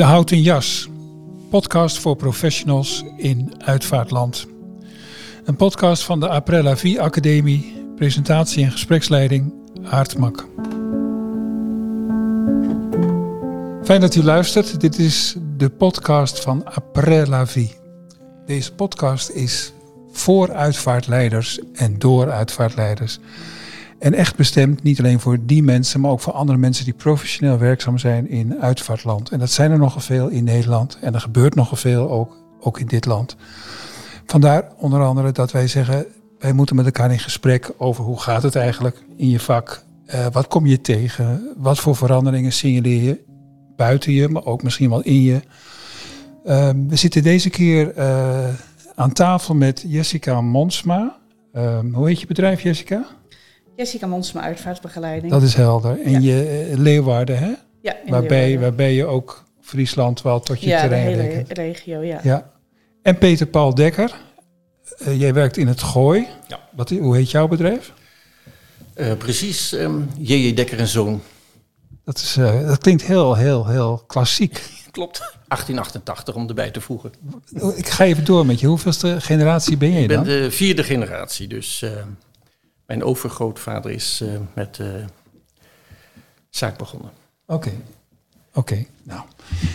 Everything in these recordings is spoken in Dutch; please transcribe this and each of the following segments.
De Houten Jas, podcast voor professionals in uitvaartland. Een podcast van de Aprella Vie Academie, presentatie en gespreksleiding Aardmak. Fijn dat u luistert. Dit is de podcast van Aprella Vie. Deze podcast is voor uitvaartleiders en door uitvaartleiders. En echt bestemd niet alleen voor die mensen, maar ook voor andere mensen die professioneel werkzaam zijn in uitvaartland. En dat zijn er nogal veel in Nederland. En er gebeurt nogal veel ook, ook in dit land. Vandaar onder andere dat wij zeggen, wij moeten met elkaar in gesprek over hoe gaat het eigenlijk in je vak. Uh, wat kom je tegen? Wat voor veranderingen signaleer je buiten je, maar ook misschien wel in je? Uh, we zitten deze keer uh, aan tafel met Jessica Monsma. hoe heet je bedrijf, Jessica? Jessica Monsma uitvaartbegeleiding. Dat is helder. En je uh, Leeuwarden, hè? Ja, in waarbij, Leeuwarden. waarbij je ook Friesland wel tot je ja, terrein de hele rekent. regio, ja. Ja. En Peter Paul Dekker. Uh, jij werkt in het Gooi. Ja. Wat, hoe heet jouw bedrijf? Uh, precies, um, J.J. Dekker en Zoon. Dat, is, uh, dat klinkt heel, heel, heel klassiek. Klopt, 1888 om erbij te voegen. Ik ga even door met je. Hoeveelste generatie ben je Ik ben dan? de vierde generatie, dus uh, mijn overgrootvader is uh, met de zaak begonnen. Oké, okay. oké. Okay. Nou,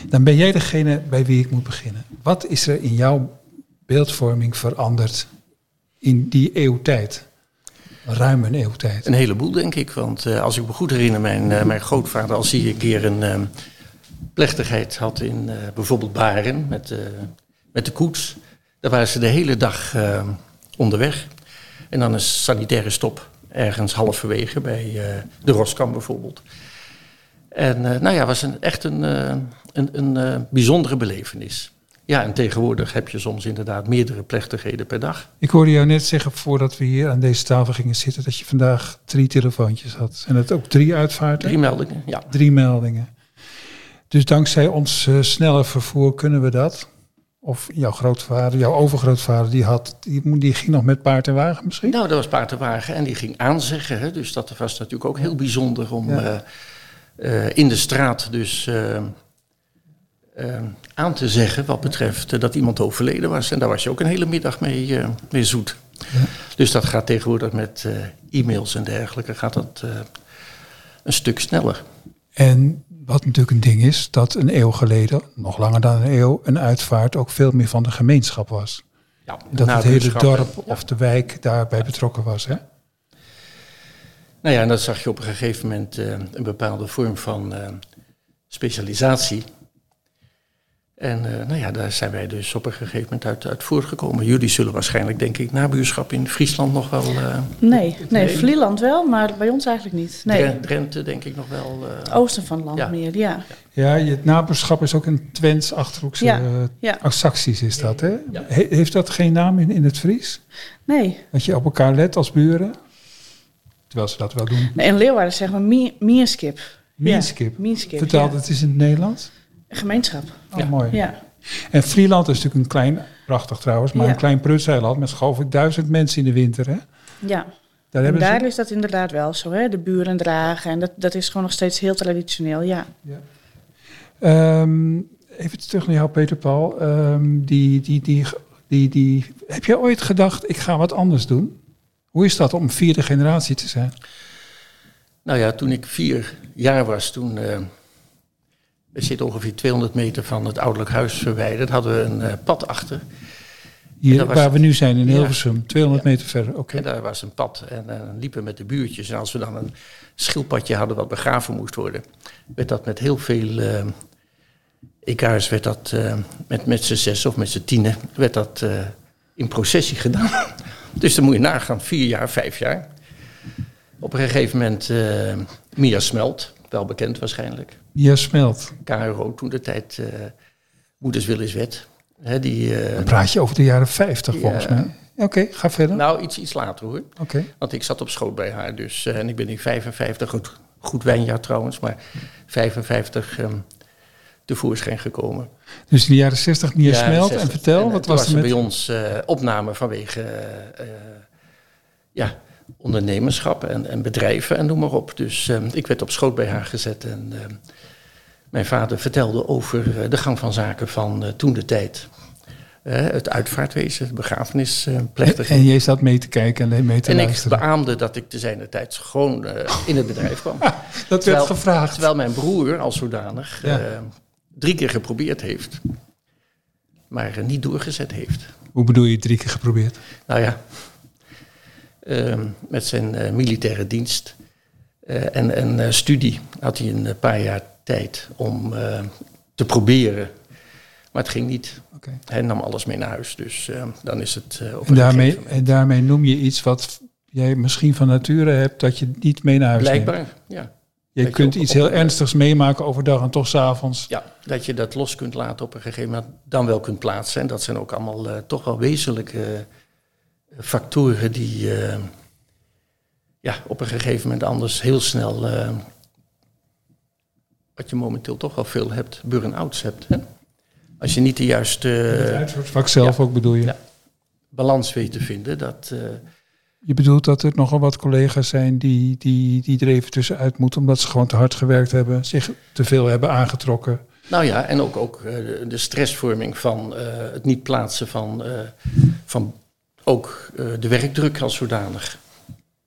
dan ben jij degene bij wie ik moet beginnen. Wat is er in jouw beeldvorming veranderd in die eeuwtijd? Ruim een eeuwtijd. Een heleboel, denk ik. Want uh, als ik me goed herinner, mijn, uh, mijn grootvader, als hij een keer een plechtigheid had in bijvoorbeeld Baren met, met de koets, dan waren ze de hele dag onderweg. En dan een sanitaire stop ergens halverwege bij uh, de Roskam bijvoorbeeld. En uh, nou ja, was een, echt een, uh, een, een bijzondere belevenis. Ja, en tegenwoordig heb je soms inderdaad meerdere plechtigheden per dag. Ik hoorde jou net zeggen, voordat we hier aan deze tafel gingen zitten, dat je vandaag drie telefoontjes had. En dat ook drie uitvaarten? Drie meldingen, ja. Drie meldingen. Dus dankzij ons snelle vervoer kunnen we dat. Of jouw grootvader, jouw overgrootvader, die, had, die, die ging nog met paard en wagen misschien? Nou, dat was paard en wagen en die ging aanzeggen. Hè? Dus dat was natuurlijk ook heel bijzonder om ja. uh, uh, in de straat dus uh, aan te zeggen wat betreft dat iemand overleden was. En daar was je ook een hele middag mee, mee zoet. Ja. Dus dat gaat tegenwoordig met e-mails en dergelijke gaat dat een stuk sneller. En wat natuurlijk een ding is, dat een eeuw geleden, nog langer dan een eeuw, een uitvaart ook veel meer van de gemeenschap was. Ja, dat het hele dorp of de wijk daarbij betrokken was. Hè? Nou ja, en dat zag je op een gegeven moment uh, een bepaalde vorm van uh, specialisatie. En uh, nou ja, daar zijn wij dus op een gegeven moment uit, uit voortgekomen. Jullie zullen waarschijnlijk, denk ik, nabuurschap in Friesland nog wel... nee, nee, Vlieland wel, maar bij ons eigenlijk niet. Nee. Drenthe denk ik nog wel... Oosten van het land ja. meer, ja. Ja, je nabuurschap is ook een Twents, Achterhoekse, ja. ja. Saxisch is dat, hè? Ja. He heeft dat geen naam in, in het Fries? Nee. Dat je op elkaar let als buren? Terwijl ze dat wel doen. Nee, in Leeuwarden zeggen we mierskip. Mierskip? Ja, mierskip, Vertel, ja. dat is in het Nederlands? Gemeenschap. Oh, ja. mooi. Ja. En Vlieland is natuurlijk een klein, prachtig trouwens, maar Ja. een klein prutseiland met geloof ik duizend mensen in de winter, hè? Ja. Daar En hebben daar ze... is dat inderdaad wel zo, hè? De buren dragen. En dat, dat is gewoon nog steeds heel traditioneel, ja. Ehm, even terug naar jou, Peter Paul. Ehm, die, die, die, die, die, heb jij ooit gedacht, ik ga wat anders doen? Hoe is dat om vierde generatie te zijn? Nou ja, toen ik vier jaar was, toen... Uh, we zitten ongeveer 200 meter van het ouderlijk huis verwijderd. Hadden we een uh, pad achter. Hier, waar we nu zijn, in Hilversum, ja, 200 ja. meter verder. Okay. En daar was een pad en uh, liepen met de buurtjes. En als we dan een schildpadje hadden wat begraven moest worden... werd dat met heel veel uh, EK's, werd dat met, met z'n zes of met z'n tienen... werd dat in processie gedaan. dus dan moet je nagaan, vier jaar, vijf jaar. Op een gegeven moment Mia Smelt, wel bekend waarschijnlijk... Ja, smelt. KRO, toen de tijd uh, Moeders Wil is Wet. Die, uh, Dan praat je over de jaren 50 ja, volgens mij. Oké, okay, ga verder. Nou, iets, iets later hoor. Oké. Okay. Want ik zat op schoot bij haar dus. Uh, en ik ben in 55, goed, goed wijnjaar trouwens, maar 55 um, tevoorschijn gekomen. Dus in de jaren 60 Nia Smelt. En vertel, en, wat was, was er met... bij ons opname vanwege ja, ondernemerschap en, en, bedrijven en noem maar op. Dus um, ik werd op schoot bij haar gezet en... Mijn vader vertelde over eh, de gang van zaken van eh, toen de tijd. Eh, het uitvaartwezen, de begrafenisplechtigheid. En jij zat mee te kijken en mee te En ik luisteren. beaamde dat ik te zijner tijd gewoon eh, in het bedrijf kwam. Dat werd Terwijl- gevraagd. Terwijl mijn broer als zodanig Ja. drie keer geprobeerd heeft, maar niet doorgezet heeft. Hoe bedoel je drie keer geprobeerd? Nou ja, ehm, met zijn militaire dienst en, en studie had hij een paar jaar tijd om eh, te proberen. Maar het ging niet. Oké. Hij nam alles mee naar huis, dus eh, dan is het eh, op En daarmee, en daarmee noem je iets wat jij misschien van nature hebt dat je niet mee naar huis neemt. Blijkbaar, ja. Je dat je kunt op- iets op- heel ernstigs meemaken overdag en toch s'avonds. Ja, dat je dat los kunt laten op een gegeven moment, dan wel kunt plaatsen. En dat zijn ook allemaal toch wel wezenlijke factoren die ja, op een gegeven moment anders heel snel, wat je momenteel toch wel veel hebt, burn-outs hebt. Hè? Als je niet de juiste Het uitvaartvak zelf ja. ook bedoel je. Ja. balans weet te vinden, dat... eh, Je bedoelt dat er nogal wat collega's zijn die, die, die er even tussenuit moeten omdat ze gewoon te hard gewerkt hebben, zich te veel hebben aangetrokken. Nou ja, en ook, ook eh, de- stressvorming van eh, het niet plaatsen van, van ook de werkdruk als zodanig.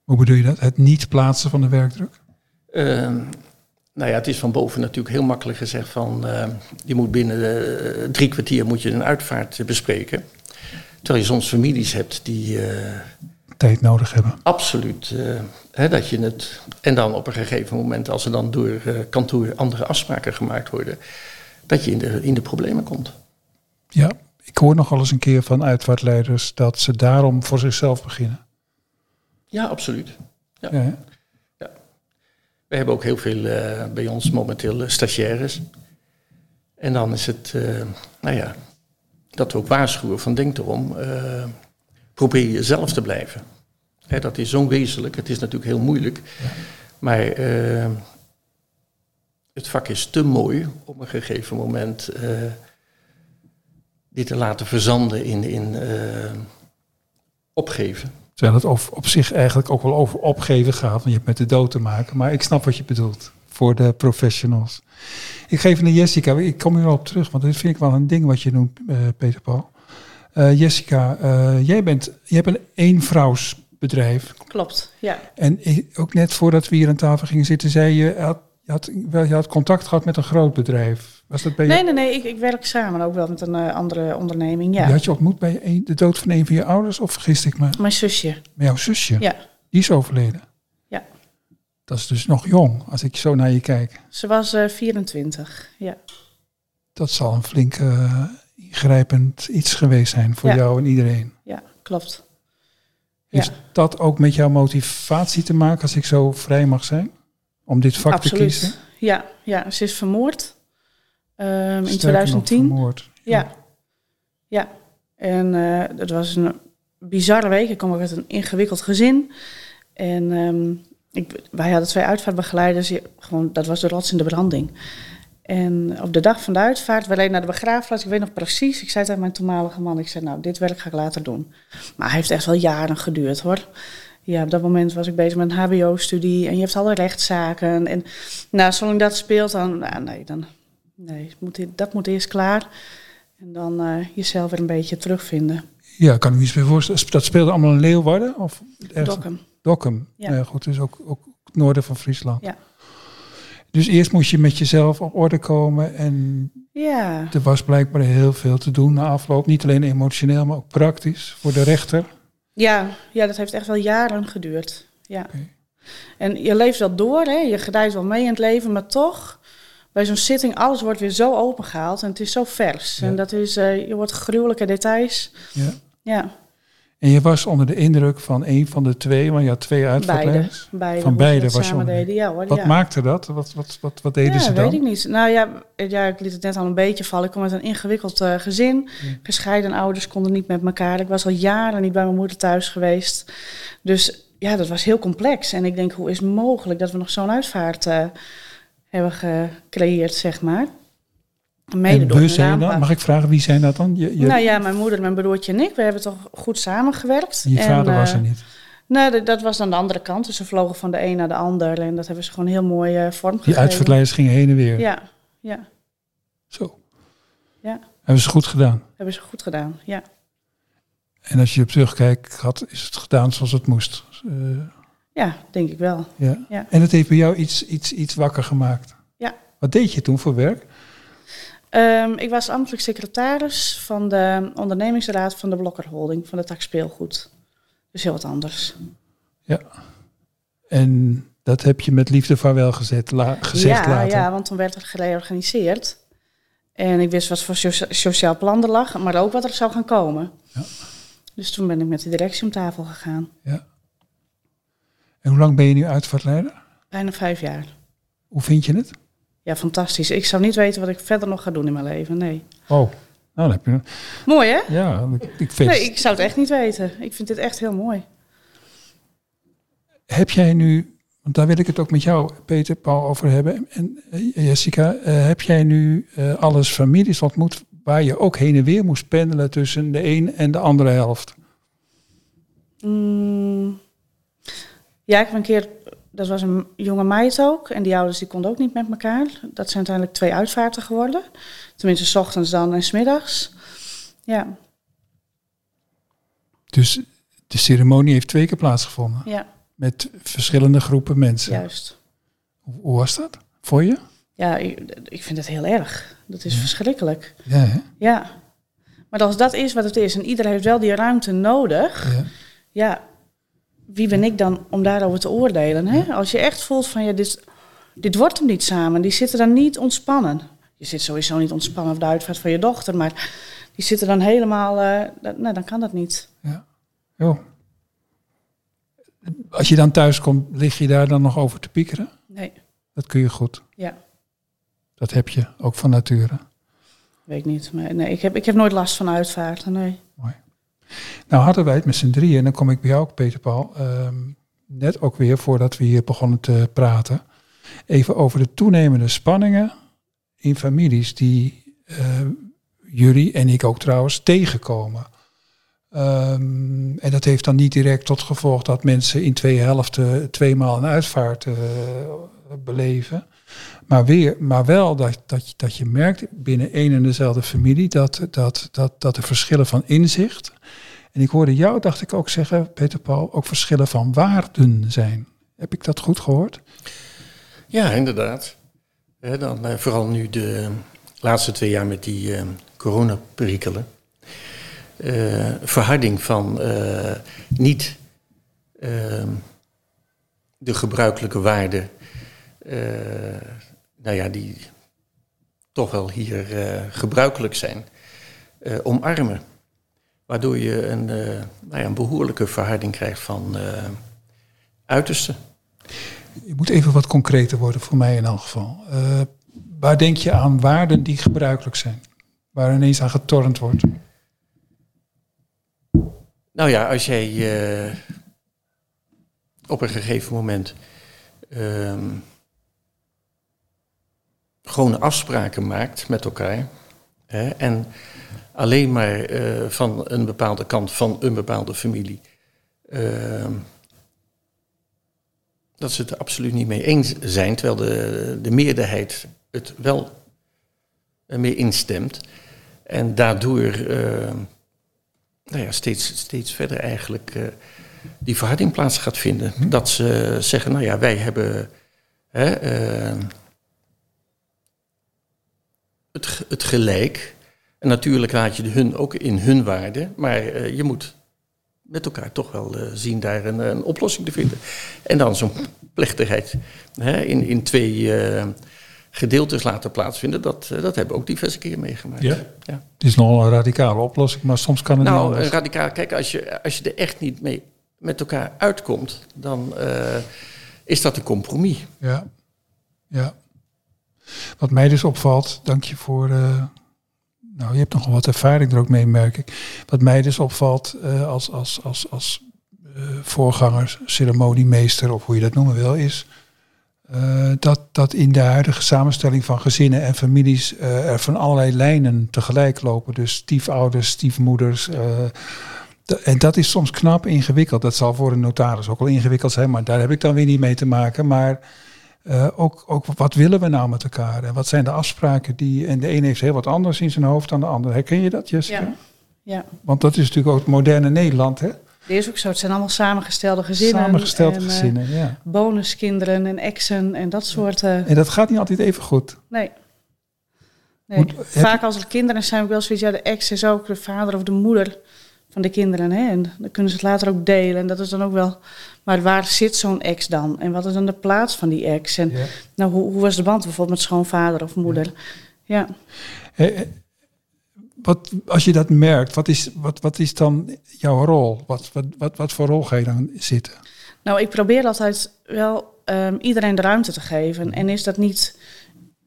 Hoe bedoel je dat? Het niet plaatsen van de werkdruk? Nou ja, het is van boven natuurlijk heel makkelijk gezegd van eh, je moet binnen eh, drie kwartier moet je een uitvaart bespreken. Terwijl je soms families hebt die eh, Tijd nodig hebben. absoluut hè, dat je het. En dan op een gegeven moment, als er dan door kantoor andere afspraken gemaakt worden, dat je in de, in de problemen komt. Ja, ik hoor nogal eens een keer van uitvaartleiders dat ze daarom voor zichzelf beginnen. Ja, absoluut. Ja. Ja? We hebben ook heel veel eh, bij ons momenteel eh, stagiaires. En dan is het, eh, nou ja, dat we ook waarschuwen van denk erom, probeer jezelf te blijven. Hè, dat is zo wezenlijk, het is natuurlijk heel moeilijk. Maar het vak is te mooi op een gegeven moment eh, dit te laten verzanden in, in opgeven. Terwijl het op, op zich eigenlijk ook wel over opgeven gaat, want je hebt met de dood te maken. Maar ik snap wat je bedoelt voor de professionals. Ik geef naar Jessica, ik kom hier al op terug, want dit vind ik wel een ding wat je doet, eh, Peter Paul. Eh, Jessica, eh, jij, bent, jij hebt een eenvrouwsbedrijf. Klopt, ja. En ik- ook net voordat we hier aan tafel gingen zitten, zei je, je had, je had, wel, je had contact gehad met een groot bedrijf. Was dat bij je? Nee, nee, nee. Ik, ik werk samen ook wel met een eh, andere onderneming. Ja. Die had je ontmoet bij een, de dood van een van je ouders of vergist ik me? Mijn zusje. Met jouw zusje? Ja. Die is overleden? Ja. Dat is dus nog jong, als ik zo naar je kijk. Ze was eh 24. Ja. Dat zal een flink eh, ingrijpend iets geweest zijn voor Ja. jou en iedereen. ja, klopt. Heeft Ja. dat ook met jouw motivatie te maken, als ik zo vrij mag zijn? Om dit vak te kiezen? Ja, ja, ze is vermoord. ehm, in Sterker nog, 2010. vermoord. Ja. Ja. En eh het was een bizarre week. Ik kom ook uit een ingewikkeld gezin. En ehm, ik, wij hadden twee uitvaartbegeleiders. Gewoon, dat was de rots in de branding. En op de dag van de uitvaart, we reden naar de begraafplaats. Ik weet nog precies, ik zei tegen mijn toenmalige man... ik zei, nou, dit werk ga ik later doen. Maar hij heeft echt wel jaren geduurd, hoor. Ja, op dat moment was ik bezig met een hbo-studie... en je hebt alle rechtszaken. En nou, zolang dat speelt, dan... Nou, nee, dan nee, moet, dat moet eerst klaar. En dan eh, jezelf weer een beetje terugvinden. Ja, kan ik me iets bij voorstellen. Dat speelde allemaal in Leeuwarden? Of ergens? Dokkum. Dokkum. Ja. Goed, dus ook, ook het noorden van Friesland. Ja. Dus eerst moest je met jezelf op orde komen en Ja, er was blijkbaar heel veel te doen na afloop. Niet alleen emotioneel, maar ook praktisch voor de rechter. Ja, ja, dat heeft echt wel jaren geduurd. Ja. En je leeft wel door, hè? je gedijt wel mee in het leven, maar toch, bij zo'n zitting, alles wordt weer zo opengehaald en het is zo vers. Ja. En dat is, eh, je wordt gruwelijke details. Ja. Ja, En je was onder de indruk van een van de twee, want je had twee uitvaartleiders. beide. Van beide was samen deden. Ja, hoor, Wat ja. maakte dat? Wat, wat, wat, wat deden ja, ze dan? weet ik niet. Nou ja, ja, ik liet het net al een beetje vallen. Ik kom uit een ingewikkeld eh, gezin. Gescheiden ouders konden niet met elkaar. Ik was al jaren niet bij mijn moeder thuis geweest. Dus ja, dat was heel complex. En ik denk, hoe is het mogelijk dat we nog zo'n uitvaart eh, hebben gecreëerd, zeg maar. Mede en door we hun zijn dan? aanpak. Mag ik vragen, wie zijn dat dan? Je, je, Nou ja, mijn moeder, mijn broertje en ik, we hebben toch goed samengewerkt. je En, vader was eh, er niet. Nee, dat, dat was aan de andere kant. Dus ze vlogen van de een naar de ander. En dat hebben ze gewoon heel mooi eh Die vormgegeven. uitvaartleiders gingen heen en weer. Ja, ja, Zo. Ja. Hebben ze goed gedaan. hebben ze goed gedaan. Ja, En als je op terugkijkt, had, is het gedaan zoals het moest. Eh, ja denk ik wel. ja. Ja. En het heeft bij jou iets, iets, iets wakker gemaakt. Ja. Wat deed je toen voor werk? Ehm, ik was ambtelijk secretaris van de ondernemingsraad van de Blokker Holding, van de tak speelgoed. Dus heel wat anders. En dat heb je met liefde vaarwel gezet, la, gezegd ja, later. ja, want toen werd er gereorganiseerd. En ik wist wat voor socia- sociaal plan er lag, maar ook wat er zou gaan komen. Ja. Dus toen ben ik met de directie om tafel gegaan. En hoe lang ben je nu uitvaartleider? Bijna vijf jaar. Hoe vind je het? Ja, fantastisch. Ik zou niet weten wat ik verder nog ga doen in mijn leven. Nee. Oh, nou dan heb je... Mooi, hè? Ja, ik, ik vind... Nee, ik zou het echt niet weten. Ik vind dit echt heel mooi. Heb jij nu, want daar wil ik het ook met jou, Peter, Paul, over hebben. En eh, Jessica, eh, heb jij nu eh, alles families ontmoet waar je ook heen en weer moest pendelen tussen de een en de andere helft? Mm. Ja, ik heb een keer... Dat was een jonge meid ook. En die ouders die konden ook niet met elkaar. Dat zijn uiteindelijk twee uitvaarten geworden. Tenminste, s ochtends dan en smiddags. Ja, Dus de ceremonie heeft twee keer plaatsgevonden ja, met verschillende groepen mensen. juist. Hoe, was dat voor je? Ja, ik, ik vind het heel erg. Dat is verschrikkelijk. Ja, hè? Ja. Maar als dat is wat het is en iedereen heeft wel die ruimte nodig, Ja. ja, wie ben ik dan om daarover te oordelen? Hè? Als je echt voelt van ja, dit, dit wordt hem niet samen, die zitten dan niet ontspannen. Je zit sowieso niet ontspannen op de uitvaart van je dochter, maar die zitten dan helemaal, dat- nou dan kan dat niet. Jo. Als je dan thuis komt, lig je daar dan nog over te piekeren? Nee, Dat kun je goed. ja, Dat heb je ook van nature. weet niet. Maar nee, ik heb, ik heb nooit last van uitvaarten, nee. Nou hadden wij het met z'n drieën, en dan kom ik bij jou ook, Peter Paul, ehm, net ook weer voordat we hier begonnen te praten, even over de toenemende spanningen in families die eh, jullie en ik ook trouwens tegenkomen. Ehm, en dat heeft dan niet direct tot gevolg dat mensen in twee helften tweemaal een uitvaart eh, beleven. Maar, weer, maar wel dat, dat, je- dat je merkt binnen één en dezelfde familie dat, dat, dat, dat er verschillen van inzicht. En ik hoorde jou, dacht ik ook zeggen, Peter Paul, ook verschillen van waarden zijn. Heb ik dat goed gehoord? Ja, inderdaad. Dan, eh, vooral nu de laatste twee jaar met die eh, coronaperikelen. Eh, verharding van niet ehm, de gebruikelijke waarden, nou ja, die toch wel hier gebruikelijk zijn, omarmen. Waardoor je een, eh, nou ja, een behoorlijke verharding krijgt van eh uitersten. Je moet even wat concreter worden voor mij in elk geval. Eh, waar denk je aan waarden die gebruikelijk zijn? Waar ineens aan getornd wordt? Nou ja, als jij op een gegeven moment ehm gewoon afspraken maakt met elkaar. Hè, en alleen maar eh, van een bepaalde kant van een bepaalde familie. ehm, dat ze het er absoluut niet mee eens zijn, terwijl de, de meerderheid het wel mee instemt. En daardoor ehm, nou ja, steeds, steeds verder eigenlijk eh, die verharding plaats gaat vinden. Dat ze zeggen, nou ja, wij hebben hè, eh, het, het gelijk. En natuurlijk laat je hun ook in hun waarde, maar eh, je moet met elkaar toch wel eh, zien daar een, een oplossing te vinden. En dan zo'n plechtigheid hè, in, in twee eh, gedeeltes laten plaatsvinden, dat, dat hebben we ook diverse keren meegemaakt. Ja? ja. Het is nogal een radicale oplossing, maar soms kan het niet Nou, anders. radicaal. Kijk, als je, als je er echt niet mee met elkaar uitkomt, dan is dat een compromis. Ja, ja. Wat mij dus opvalt, dank je voor. Nou, je hebt nogal wat ervaring er ook mee, merk ik. Wat mij dus opvalt eh, als, als, als, als eh, voorganger, ceremoniemeester of hoe je dat noemen wil, is eh, dat, dat in de huidige samenstelling van gezinnen en families er van allerlei lijnen tegelijk lopen. Dus stiefouders, stiefmoeders. en dat is soms knap ingewikkeld. Dat zal voor een notaris ook wel ingewikkeld zijn, maar daar heb ik dan weer niet mee te maken. Maar Eh, ook, ook wat willen we nou met elkaar? En wat zijn de afspraken die... En de een heeft heel wat anders in zijn hoofd dan de ander. Herken je dat, Jessica? Ja. ja. Want dat is natuurlijk ook het moderne Nederland, hè? Dit is ook zo. Het zijn allemaal samengestelde gezinnen. Samengestelde en, eh, gezinnen, ja. bonuskinderen en exen en dat soort... eh, En dat gaat niet altijd even goed. nee. Nee. Moet- Vaak als er kinderen zijn, ook wel zoiets... Ja, de ex is ook de vader of de moeder van de kinderen. Hè? En dan kunnen ze het later ook delen. En dat is dan ook wel... Maar waar zit zo'n ex dan? En wat is dan de plaats van die ex? En Ja. nou, hoe, hoe was de band bijvoorbeeld met schoonvader of moeder? Ja. Eh, eh, Wat, als je dat merkt, wat is, wat, wat is dan jouw rol? Wat, wat, wat, wat voor rol ga je dan zitten? Nou, ik probeer altijd wel ehm, iedereen de ruimte te geven. En is dat niet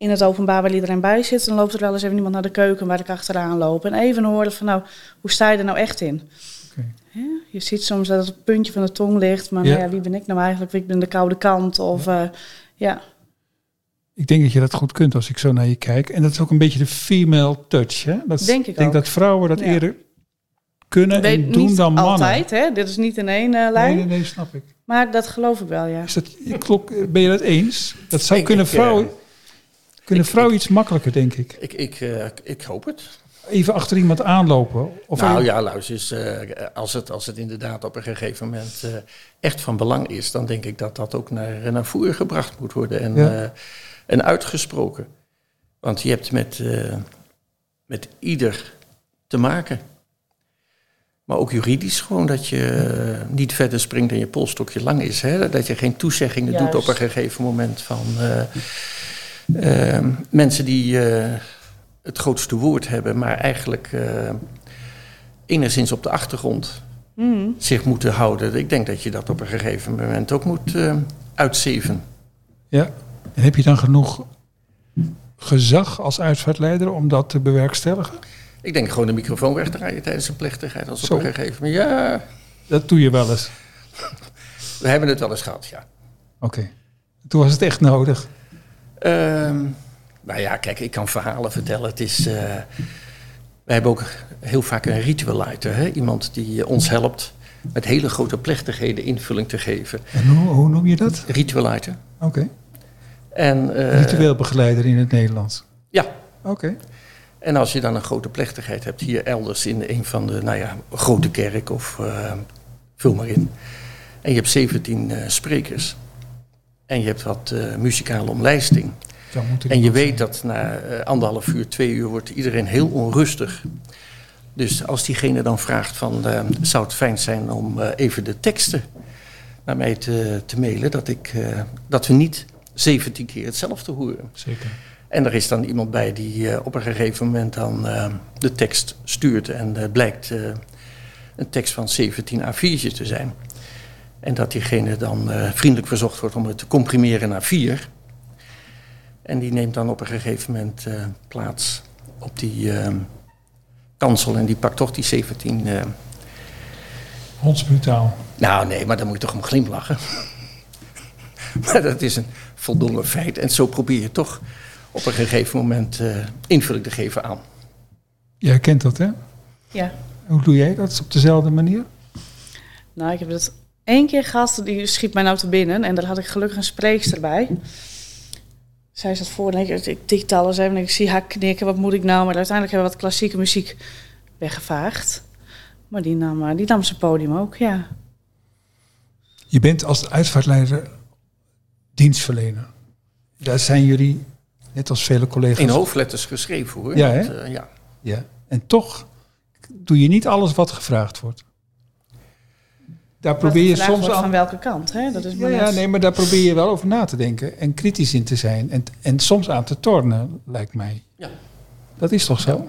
in het openbaar waar iedereen bij zit, dan loopt er wel eens even iemand naar de keuken waar ik achteraan loop. En even horen van, nou, hoe sta je er nou echt in? Oké. Hè? Je ziet soms dat het op het puntje van de tong ligt, maar Ja. nou ja, wie ben ik nou eigenlijk? Ik ben de koude kant. Of ja, ja. Ik denk dat je dat goed kunt als ik zo naar je kijk. En dat is ook een beetje de female touch. Hè? Dat Denk ik ik denk ook. dat vrouwen dat Ja. eerder kunnen weet en doen niet dan mannen. altijd, hè? Dit is niet in één eh, Nee, lijn. nee, nee, snap ik. Maar dat geloof ik wel, ja. Is dat, klok, ben je dat eens? Dat zou Ik- kunnen ik, eh, vrouwen, kunnen ik- vrouwen iets makkelijker, denk ik. Ik, ik, eh, ik hoop het. Even achter iemand aanlopen. Of nou even- ja, luister eens. eh, als, het, als het inderdaad op een gegeven moment eh, echt van belang is, dan denk ik dat dat ook naar, naar voren gebracht moet worden en, Ja. eh, en uitgesproken. Want je hebt met, eh, met ieder te maken. Maar ook juridisch gewoon dat je niet verder springt dan je polstokje lang is. Hè? Dat je geen toezeggingen doet op een gegeven moment van eh, eh, mensen die eh, het grootste woord hebben, maar eigenlijk eh, enigszins op de achtergrond Mhm. zich moeten houden. Ik denk dat je dat op een gegeven moment ook moet eh, uitzeven. Ja. En heb je dan genoeg gezag als uitvaartleider om dat te bewerkstelligen? Ik denk gewoon de microfoon wegdraaien tijdens een plechtigheid. Als op een gegeven moment. Ja, Dat doe je wel eens. we hebben het wel eens gehad, ja. Oké. Toen was het echt nodig. Ehm, nou ja, kijk, ik kan verhalen vertellen. Het is, eh, wij hebben ook heel vaak een ritualizer. Hè? Iemand die eh, ons helpt met hele grote plechtigheden invulling te geven. En hoe, hoe noem je dat? Ritualizer. Oké. En, eh, Ritueel begeleider in het Nederlands. Ja, Oké. En als je dan een grote plechtigheid hebt, hier elders in een van de nou ja, grote kerk of eh, vul maar in. En je hebt 17 eh, sprekers. En je hebt wat eh, muzikale omlijsting. En je weet dat na eh, anderhalf uur, twee uur wordt iedereen heel onrustig. Dus als diegene dan vraagt van, eh, zou het fijn zijn om even de teksten naar mij te, te mailen, dat, ik, dat we niet 17 keer hetzelfde horen. Zeker. En er is dan iemand bij die op een gegeven moment dan de tekst stuurt. En het blijkt een tekst van 17 A4'tjes te zijn. En dat diegene dan eh, vriendelijk verzocht wordt om het te comprimeren naar 4. En die neemt dan op een gegeven moment eh, plaats op die eh, kansel. En die pakt toch die 17. eh, Hondsbrutaal. nou nee, maar dan moet je toch om glimlachen. maar dat is een voldongen feit. En zo probeer je toch op een gegeven moment eh, invulling te geven aan. Jij kent dat, hè? Ja. Hoe doe jij dat? Op dezelfde manier? Nou, ik heb het één keer gehad, die schiet mij nou te binnen. En daar had ik gelukkig een spreekster bij. Zij zat voor en ik, ik tikte alles even en ik zie haar knikken. Wat moet ik nou? Maar uiteindelijk hebben we wat klassieke muziek weggevaagd. Maar die nam, eh, die nam zijn podium ook, ja. Je bent als uitvaartleider dienstverlener. Daar zijn jullie, net als vele collega's... In hoofdletters geschreven hoor. Ja, hè? Want, eh, ja. Ja. En toch doe je niet alles wat gevraagd wordt. Daar probeer je soms. Van welke kant, hè? Dat is Ja, maar ja, net- nee, maar daar probeer je wel over na te denken en kritisch in te zijn. En, en soms aan te tornen, lijkt mij. Ja. Dat is toch zo?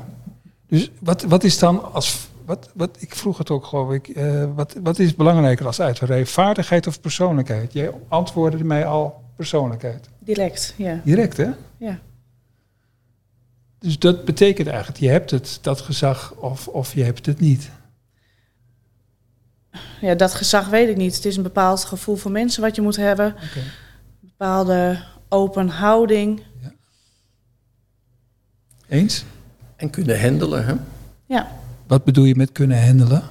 Dus wat, wat is dan als. Wat, wat, ik vroeg het ook, geloof ik. eh, wat, wat is belangrijker als uitvaarder? Vaardigheid of persoonlijkheid? Jij antwoordde mij al persoonlijkheid. Direct, ja. Direct, hè? ja. Dus dat betekent eigenlijk, je hebt het, dat gezag, of, of je hebt het niet. Ja, dat gezag weet ik niet. Het is een bepaald gevoel voor mensen wat je moet hebben. Oké. Een bepaalde open houding. Eens? En kunnen handelen. Hè? Ja, Wat bedoel je met kunnen handelen?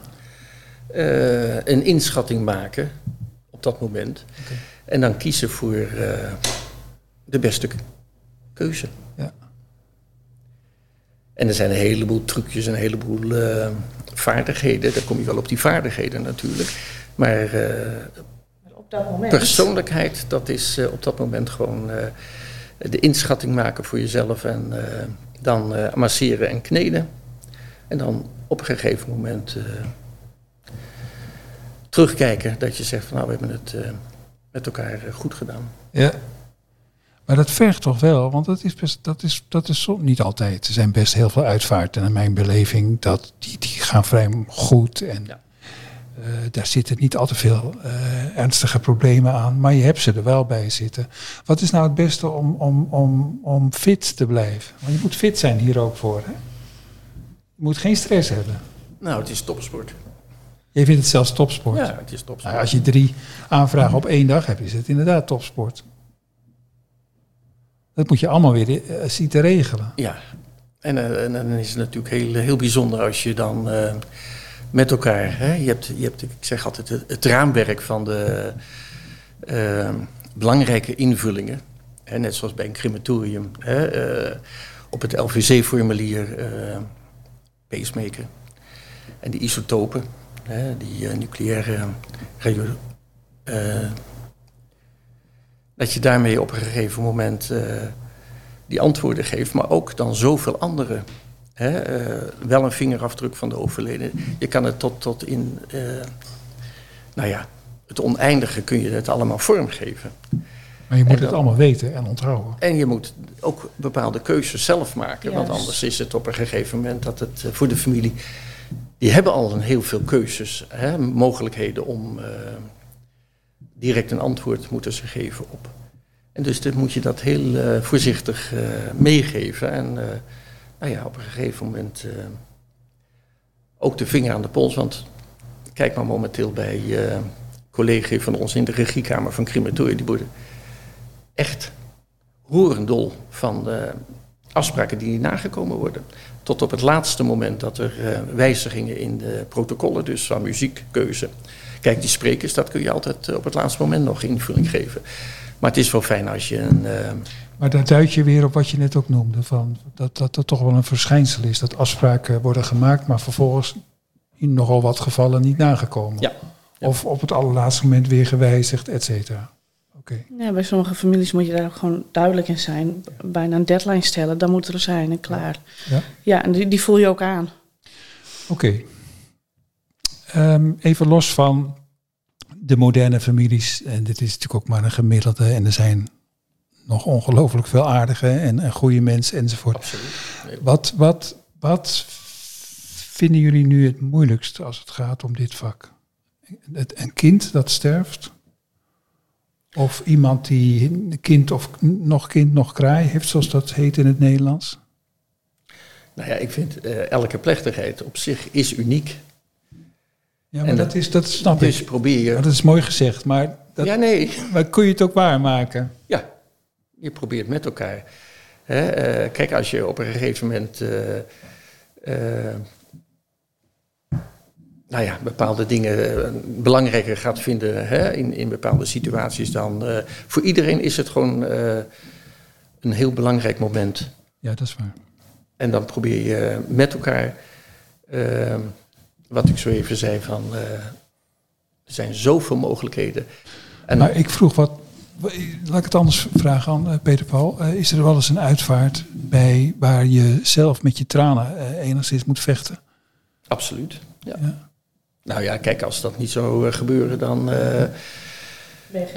Eh, een inschatting maken op dat moment. Oké. En dan kiezen voor, eh, de beste keuze. En er zijn een heleboel trucjes, een heleboel eh, vaardigheden. Dan kom je wel op die vaardigheden natuurlijk. Maar eh, Op dat moment. persoonlijkheid, dat is eh, op dat moment gewoon eh, de inschatting maken voor jezelf. En eh, dan eh, masseren en kneden. En dan op een gegeven moment eh, terugkijken dat je zegt van nou we hebben het eh, met elkaar goed gedaan. Ja. Maar dat vergt toch wel, want dat is, best, dat is, dat is som- niet altijd. Er zijn best heel veel uitvaarten in mijn beleving. Dat, die, die gaan vrij goed en Ja. eh, daar zitten niet al te veel eh, ernstige problemen aan. Maar je hebt ze er wel bij zitten. Wat is nou het beste om, om, om, om fit te blijven? Want je moet fit zijn hier ook voor. Hè? Je moet geen stress hebben. Nou, het is topsport. Je vindt het zelfs topsport. Ja, het is topsport. Nou, als je drie aanvragen op één dag hebt, is het inderdaad topsport. Dat moet je allemaal weer eh, zien te regelen. Ja, en, eh, en dan is het natuurlijk heel, heel bijzonder als je dan eh, met elkaar, hè, je, hebt, je hebt, ik zeg altijd, het, raamwerk van de eh, belangrijke invullingen. Hè, net zoals bij een crematorium, eh, op het LVC-formulier, eh pacemaker. En die isotopen, hè, die eh, nucleaire radio. Dat je daarmee op een gegeven moment eh, die antwoorden geeft, maar ook dan zoveel andere. Hè, eh, wel een vingerafdruk van de overleden. Je kan het tot, tot in, eh, nou ja, het oneindige kun je het allemaal vormgeven. Maar je moet het allemaal weten en onthouden. En je moet ook bepaalde keuzes zelf maken, want anders is het op een gegeven moment dat het voor de familie, die hebben al een heel veel keuzes, hè, mogelijkheden om eh, direct een antwoord moeten ze geven op. En dus dan moet je dat heel eh, voorzichtig eh, meegeven en eh, nou ja, op een gegeven moment ook de vinger aan de pols, want kijk maar momenteel bij collega's van ons in de regiekamer van crematoria, die worden echt roerendol van afspraken die niet nagekomen worden. Tot op het laatste moment dat er wijzigingen in de protocollen, dus van muziekkeuze. Kijk, die sprekers, dat kun je altijd eh, op het laatste moment nog invulling geven. Maar het is wel fijn als je een. eh, Maar daar duid je weer op wat je net ook noemde. Van dat, dat dat toch wel een verschijnsel is. Dat afspraken worden gemaakt, maar vervolgens in nogal wat gevallen niet nagekomen. Ja. Ja. Of op het allerlaatste moment weer gewijzigd, et cetera. Oké. Ja, bij sommige families moet je daar ook gewoon duidelijk in zijn. Bijna een deadline stellen, dan moet er zijn en klaar. Ja. Ja, en die, die voel je ook aan. Oké. Ehm, even los van de moderne families. En dit is natuurlijk ook maar een gemiddelde. En er zijn nog ongelooflijk veel aardige en, en goede mensen enzovoort. absoluut. Wat, wat, wat vinden jullie nu het moeilijkst als het gaat om dit vak? Het, een kind dat sterft? Of iemand die kind of nog kind nog kraai heeft, zoals dat heet in het Nederlands? Nou ja, ik vind eh, elke plechtigheid op zich is uniek. Ja, maar En dat, dat- is, dat snap Dus ik. probeer je. Maar dat is mooi gezegd, maar, dat, ja, nee. maar kun je het ook waarmaken? Ja, je probeert met elkaar. Hè, eh, kijk, als je op een gegeven moment. eh, eh, nou ja, bepaalde dingen belangrijker gaat vinden hè, in, in bepaalde situaties dan. voor iedereen is het gewoon een heel belangrijk moment. Ja, dat is waar. En dan probeer je met elkaar, wat ik zo even zei, van eh, er zijn zoveel mogelijkheden. En Maar ik vroeg wat, laat ik het anders vragen aan eh, Peter Paul. Eh, is er wel eens een uitvaart bij waar je zelf met je tranen eh, enigszins moet vechten? Absoluut. Ja. Ja. Nou ja, kijk, als dat niet zou gebeuren, dan, eh,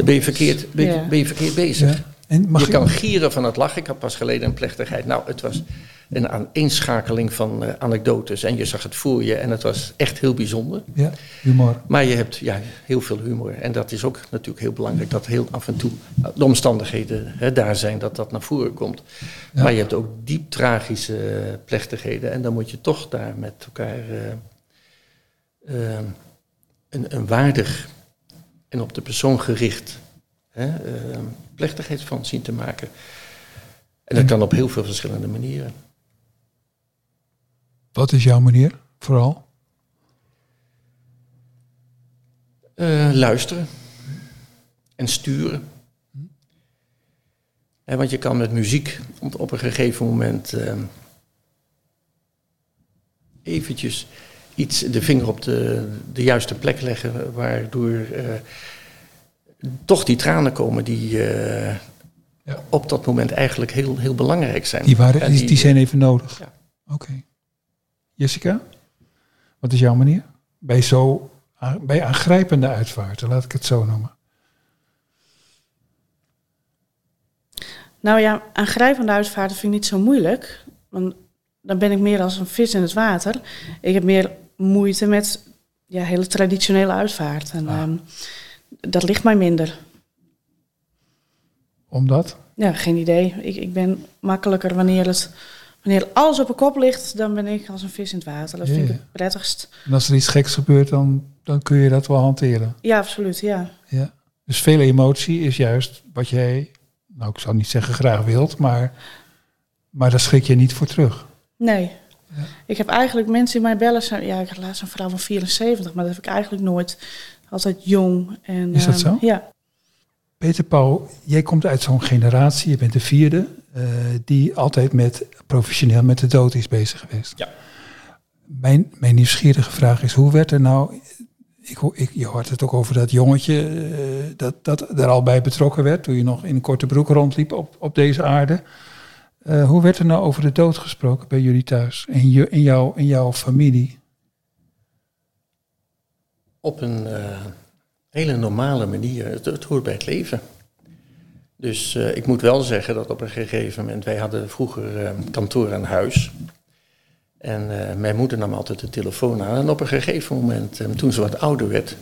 ben, je verkeerd, ben, je- Ja. ben je verkeerd bezig. Ja. En mag je ik- kan gieren van het lachen. Ik had pas geleden een plechtigheid. Nou, het was een aaneenschakeling van eh, anekdotes. En je zag het voor je en het was echt heel bijzonder. Ja, humor. Maar je hebt ja, heel veel humor. En dat is ook natuurlijk heel belangrijk. Dat heel af en toe de omstandigheden hè, daar zijn dat dat naar voren komt. Ja. Maar je hebt ook diep tragische plechtigheden. En dan moet je toch daar met elkaar eh, eh, een, een waardig en op de persoon gericht hè, plechtigheid van zien te maken. En dat kan op heel veel verschillende manieren. Wat is jouw manier vooral? Eh, luisteren en sturen. want je kan met muziek op, een gegeven moment uh, eventjes iets, de vinger op de, de juiste plek leggen, waardoor uh, toch die tranen komen die ja. op dat moment eigenlijk heel, heel belangrijk zijn. Die, waren, die, die, zijn even nodig. Ja. Oké. Jessica, wat is jouw manier? Bij, zo, bij aangrijpende uitvaarten, laat ik het zo noemen. Nou ja, aangrijpende uitvaarten vind ik niet zo moeilijk. Want dan ben ik meer als een vis in het water. Ik heb meer moeite met ja, hele traditionele uitvaart. En ah. Ehm, dat ligt mij minder. Omdat? Ja, geen idee. Ik, ik ben makkelijker wanneer het Wanneer alles op een kop ligt, dan ben ik als een vis in het water. Dat vind ik het prettigst. En als er iets geks gebeurt, dan, dan kun je dat wel hanteren? Ja, absoluut, ja. ja. Dus vele emotie is juist wat jij, nou ik zou niet zeggen graag wilt, maar, maar daar schrik je niet voor terug. Nee. Ja. Ik heb eigenlijk mensen in mijn bellen, ja ik had laatst een vrouw van 74, maar dat heb ik eigenlijk nooit. Altijd jong. En, is dat zo? Ehm, ja. Peter Paul, jij komt uit zo'n generatie, je bent de vierde, die altijd met professioneel met de dood is bezig geweest. Ja. Mijn, mijn nieuwsgierige vraag is, hoe werd er nou, ik, ik, je hoort het ook over dat jongetje uh, dat, dat er al bij betrokken werd toen je nog in een korte broek rondliep op, op deze aarde. Uh, hoe werd er nou over de dood gesproken bij jullie thuis, in, je, in, jou, in jouw familie? Op een hele normale manier. Het, het, hoort bij het leven. Dus uh, ik moet wel zeggen dat op een gegeven moment, wij hadden vroeger uh, kantoor aan huis. En uh, mijn moeder nam altijd de telefoon aan. En op een gegeven moment, toen ze wat ouder werd,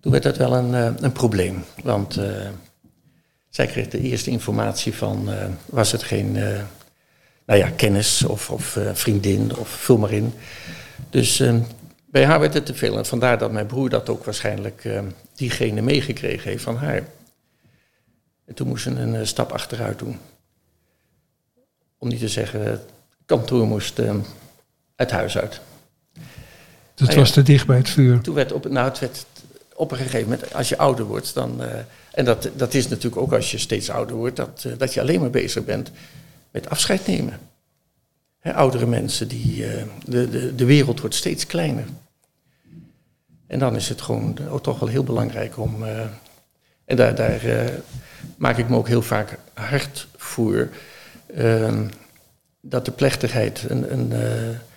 toen werd dat wel een, een probleem. Want zij kreeg de eerste informatie van, was het geen nou ja, kennis of, of vriendin of vul maar in. Dus bij haar werd het te veel. En vandaar dat mijn broer dat ook waarschijnlijk diegene meegekregen heeft van haar. En toen moest ze een uh, stap achteruit doen. Om niet te zeggen, het kantoor moest uh, het huis uit. Dat nou was te dicht bij het vuur. Toen werd op, nou, het werd op een gegeven moment, als je ouder wordt, dan. en dat, dat is natuurlijk ook als je steeds ouder wordt, dat, dat je alleen maar bezig bent met afscheid nemen oudere mensen, die, uh, de, de, de wereld wordt steeds kleiner. En dan is het gewoon ook toch wel heel belangrijk om. En daar, daar uh, maak ik me ook heel vaak hard voor. Ehm, dat de plechtigheid een, een,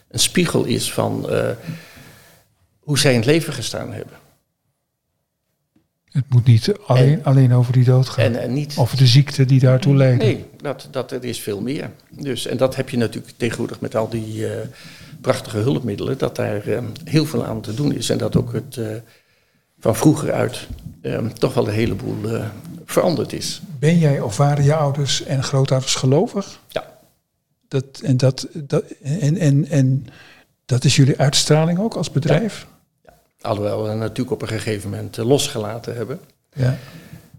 een spiegel is van hoe zij in het leven gestaan hebben. Het moet niet alleen, alleen over die dood gaan. En, en niet, over de ziekte die daartoe leidt. Nee, dat, dat, er is veel meer. Dus, en dat heb je natuurlijk tegenwoordig met al die prachtige hulpmiddelen. Dat daar uh, heel veel aan te doen is. En dat ook het van vroeger uit toch wel een heleboel veranderd is. Ben jij of waren je ouders en grootouders gelovig? Ja. Dat, en, dat, dat, en, en, en dat is jullie uitstraling ook als bedrijf? Alhoewel we natuurlijk op een gegeven moment eh, losgelaten hebben. Ja.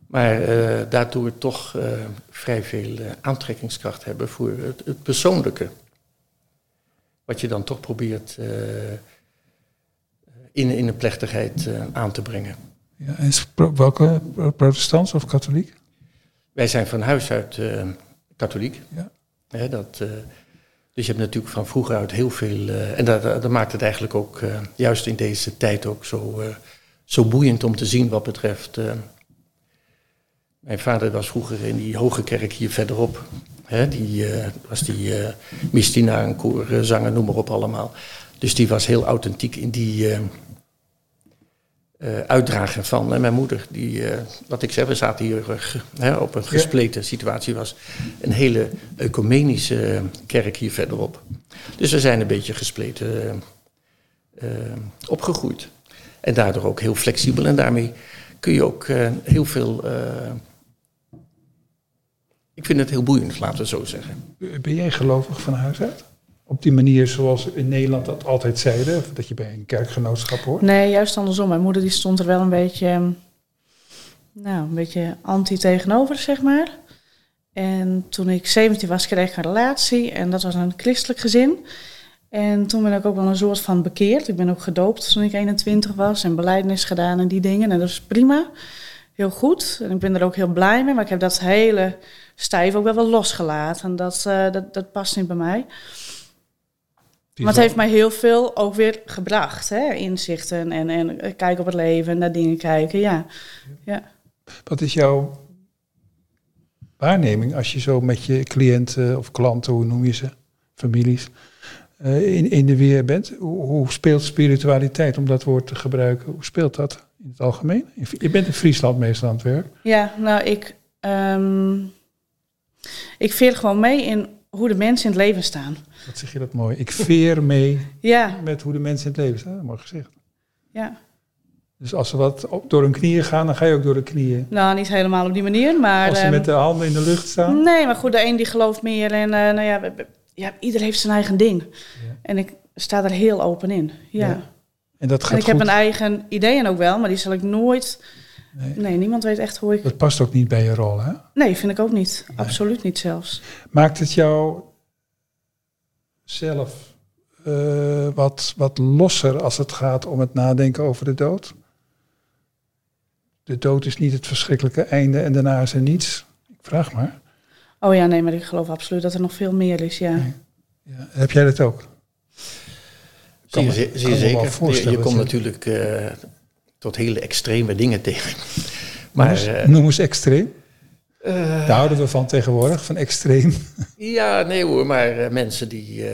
Maar uh, daardoor toch uh, vrij veel aantrekkingskracht hebben voor het, het, persoonlijke. Wat je dan toch probeert in, in een plechtigheid aan te brengen. Ja, en welke protestants of katholiek? Wij zijn van huis uit katholiek. Ja. dat, dus je hebt natuurlijk van vroeger uit heel veel. Uh, en dat, dat, maakt het eigenlijk ook, juist in deze tijd ook zo, zo boeiend om te zien wat betreft. mijn vader was vroeger in die hoge kerk hier verderop. Hè, die was die mistina, een koor, zanger, noem maar op allemaal. Dus die was heel authentiek in die uh, uitdragen van. En mijn moeder, die, uh, wat ik zeg, we zaten hier uh, op een gespleten situatie, was een hele ecumenische kerk hier verderop. Dus we zijn een beetje gespleten opgegroeid. En daardoor ook heel flexibel. En daarmee kun je ook heel veel. ik vind het heel boeiend, laten we zo zeggen. Ben jij gelovig van huis uit? Op die manier zoals in Nederland dat altijd zeiden, dat je bij een kerkgenootschap hoort? Nee, juist andersom. Mijn moeder die stond er wel een beetje, nou, een beetje anti tegenover, zeg maar. En toen ik 17 was, kreeg ik een relatie en dat was een christelijk gezin. En toen ben ik ook wel een soort van bekeerd. Ik ben ook gedoopt toen ik 21 was en beleidnis gedaan en die dingen. En dat is prima. heel goed. En ik ben er ook heel blij mee. Maar ik heb dat hele stijf ook wel wel losgelaten. En dat, eh, dat, dat past niet bij mij. Maar het heeft mij heel veel ook weer gebracht. Hè? Inzichten en, en kijken op het leven en naar dingen kijken. Ja. ja. Wat is jouw waarneming als je zo met je cliënten of klanten, hoe noem je ze, families, eh, in, in de weer bent? Hoe, hoe, speelt spiritualiteit, om dat woord te gebruiken, hoe speelt dat in het algemeen? Je bent in Friesland meestal aan het werk. Ja, nou ik, um, ik veer gewoon mee in hoe de mensen in het leven staan. Wat zeg je dat mooi? Ik veer mee ja. met hoe de mensen in het leven staan. Mooi gezegd. Ja. Dus als ze wat op, door hun knieën gaan, dan ga je ook door de knieën. Nou, niet helemaal op die manier, maar... Als ze met de handen in de lucht staan? Nee, maar goed, de een die gelooft meer en uh, nou ja, ja, ieder heeft zijn eigen ding. Ja. En ik sta er heel open in, ja. ja. En dat gaat en ik heb mijn eigen ideeën ook wel, maar die zal ik nooit... Nee. nee. niemand weet echt hoe ik... Dat past ook niet bij je rol, hè? Nee, vind ik ook niet. Absoluut niet zelfs. Maakt het jou zelf uh, wat, wat losser als het gaat om het nadenken over de dood? de dood is niet het verschrikkelijke einde en daarna is er niets. Ik vraag maar. Oh ja, nee, maar ik geloof absoluut dat er nog veel meer is, ja. ja. Heb jij dat ook? Zie je, zie zeker. Je, je komt natuurlijk uh, tot hele extreme dingen tegen. Maar, noem, eens, uh, noem eens extreem. Uh, Daar houden we van tegenwoordig, van extreem. Ja, nee hoor, maar mensen die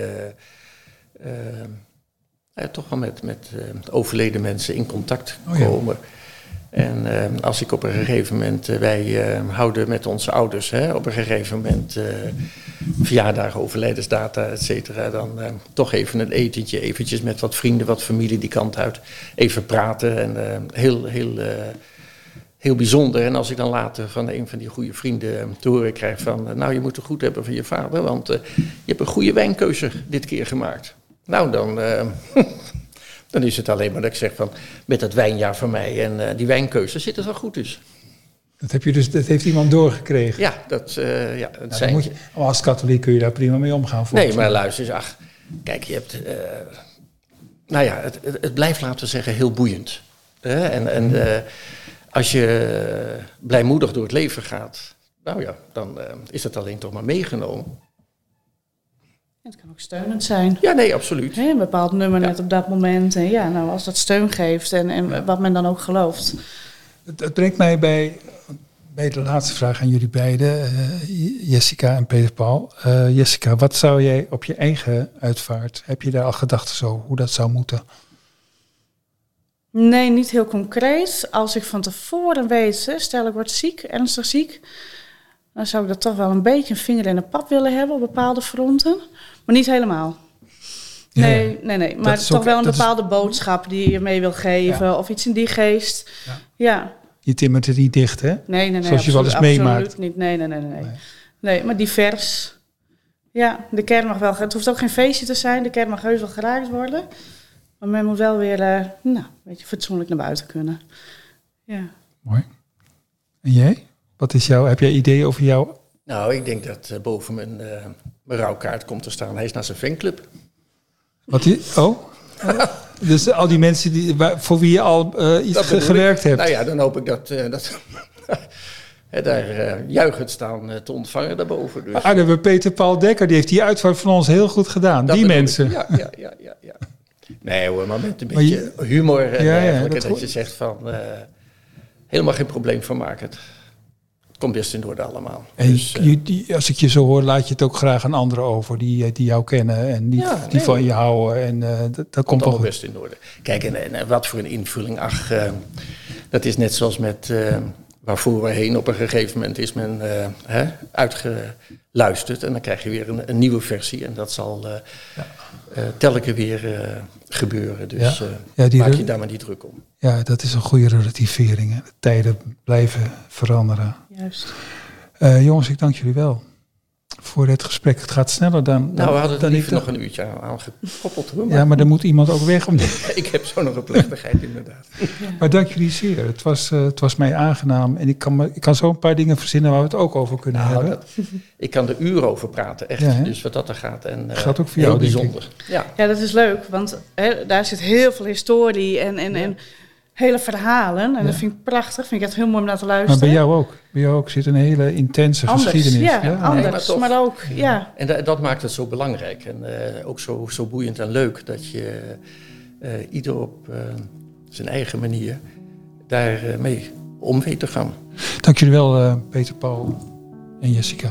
toch wel met, met overleden mensen in contact oh komen. En uh, als ik op een gegeven moment, uh, wij uh, houden met onze ouders hè, op een gegeven moment verjaardagen, overlijdensdata, et cetera, dan toch even een etentje, eventjes met wat vrienden, wat familie die kant uit, even praten en heel, heel, heel bijzonder. En als ik dan later van een van die goede vrienden te horen krijg van, nou je moet het goed hebben van je vader, want je hebt een goede wijnkeuze dit keer gemaakt. Nou dan... Dan is het alleen maar dat ik zeg van met dat wijnjaar van mij en uh, die wijnkeuze zit het wel goed dus. Dat, heb je dus, dat heeft iemand doorgekregen? Ja, dat, uh, ja, dat nou, zijn... Je, als katholiek kun je daar prima mee omgaan. Nee, maar luister eens, ach, kijk, je hebt... Uh, nou ja, het, blijft, laten we zeggen, heel boeiend. En, en als je blijmoedig door het leven gaat, nou ja, dan is het alleen toch maar meegenomen. Het kan ook steunend zijn. Ja, nee, absoluut. een bepaald nummer net op dat moment. En ja, nou, als dat steun geeft en, en wat men dan ook gelooft. Het, het brengt mij bij, bij de laatste vraag aan jullie beiden, uh, Jessica en Peter Paul. Uh, Jessica, wat zou jij op je eigen uitvaart, heb je daar al gedachten zo, hoe dat zou moeten? Nee, niet heel concreet. Als ik van tevoren weet, stel ik word ziek, ernstig ziek, dan zou ik dat toch wel een beetje een vinger in de pap willen hebben op bepaalde fronten. Maar niet helemaal. Nee, nee, nee. Maar toch wel een bepaalde boodschap die je mee wil geven. Of iets in die geest. Ja. ja. Je timmert het niet dicht, hè? Nee, nee, nee. Zoals je wel eens meemaakt. Absoluut niet. Nee, nee, nee, nee, nee. Nee, maar divers. Ja, de kern mag wel... Het hoeft ook geen feestje te zijn. De kern mag heus wel geraakt worden. Maar men moet wel weer, uh, nou, een beetje fatsoenlijk naar buiten kunnen. Ja. Mooi. En jij? Wat is jouw... Heb jij ideeën over jouw nou, ik denk dat uh, boven mijn, uh, mijn rouwkaart komt te staan. Hij is naar zijn fanclub. Wat die? Oh? dus al die mensen die, waar, voor wie je al uh, iets gewerkt hebt. Nou ja, dan hoop ik dat... dat daar juichend staan te ontvangen daarboven. Dus. Ah, dan hebben we Peter Paul Dekker. Die heeft die uitvaart van ons heel goed gedaan. die mensen. Ja, ja, ja, ja, ja. Nee hoor, maar met een beetje humor en ja, ja, dat, dat je zegt van... helemaal geen probleem van maken komt best in orde allemaal. En dus, uh, als ik je zo hoor, laat je het ook graag aan anderen over die, eh, die jou kennen en die, die van je houden. En uh, dat, dat komt wel best in orde. Kijk, en, en, wat voor een invulling. Ach, uh, dat is net zoals met waarvoor we heen. Op een gegeven moment is men hè, uitgeluisterd en dan krijg je weer een, een nieuwe versie. En dat zal ja. telkens weer gebeuren. Dus ja. maak je daar maar niet druk om. Ja, dat is een goede relativering. Hè. De tijden blijven veranderen. Juist. Uh, jongens, ik dank jullie wel voor dit gesprek. Het gaat sneller dan. Nou, we hadden dan ik nog een uurtje aangekoppeld. Maar. Ja, maar dan moet iemand ook weg. Om ik heb zo nog een plechtigheid, inderdaad. Maar dank jullie zeer. Het was, uh, het was mij aangenaam. En ik kan, me, ik kan zo een paar dingen verzinnen waar we het ook over kunnen nou, hebben. Dat, ik kan er uren over praten, echt. Ja, dus wat dat er gaat. En, uh, gaat ook voor jou, bijzonder. Ja. ja, dat is leuk. Want hè, daar zit heel veel historie en. en, en hele verhalen. En Ja. dat vind ik prachtig. Vind ik echt heel mooi om naar te Maar luisteren. bij jou ook. Bij jou ook zit een hele intense anders, geschiedenis. Ja, Nee, maar anders. toch. maar, ook, ja. En da- dat maakt het zo belangrijk en eh, ook zo, zo boeiend en leuk dat je eh, ieder op eh, zijn eigen manier daar eh, mee om weet te gaan. Dank jullie wel, eh, Peter, Paul en Jessica.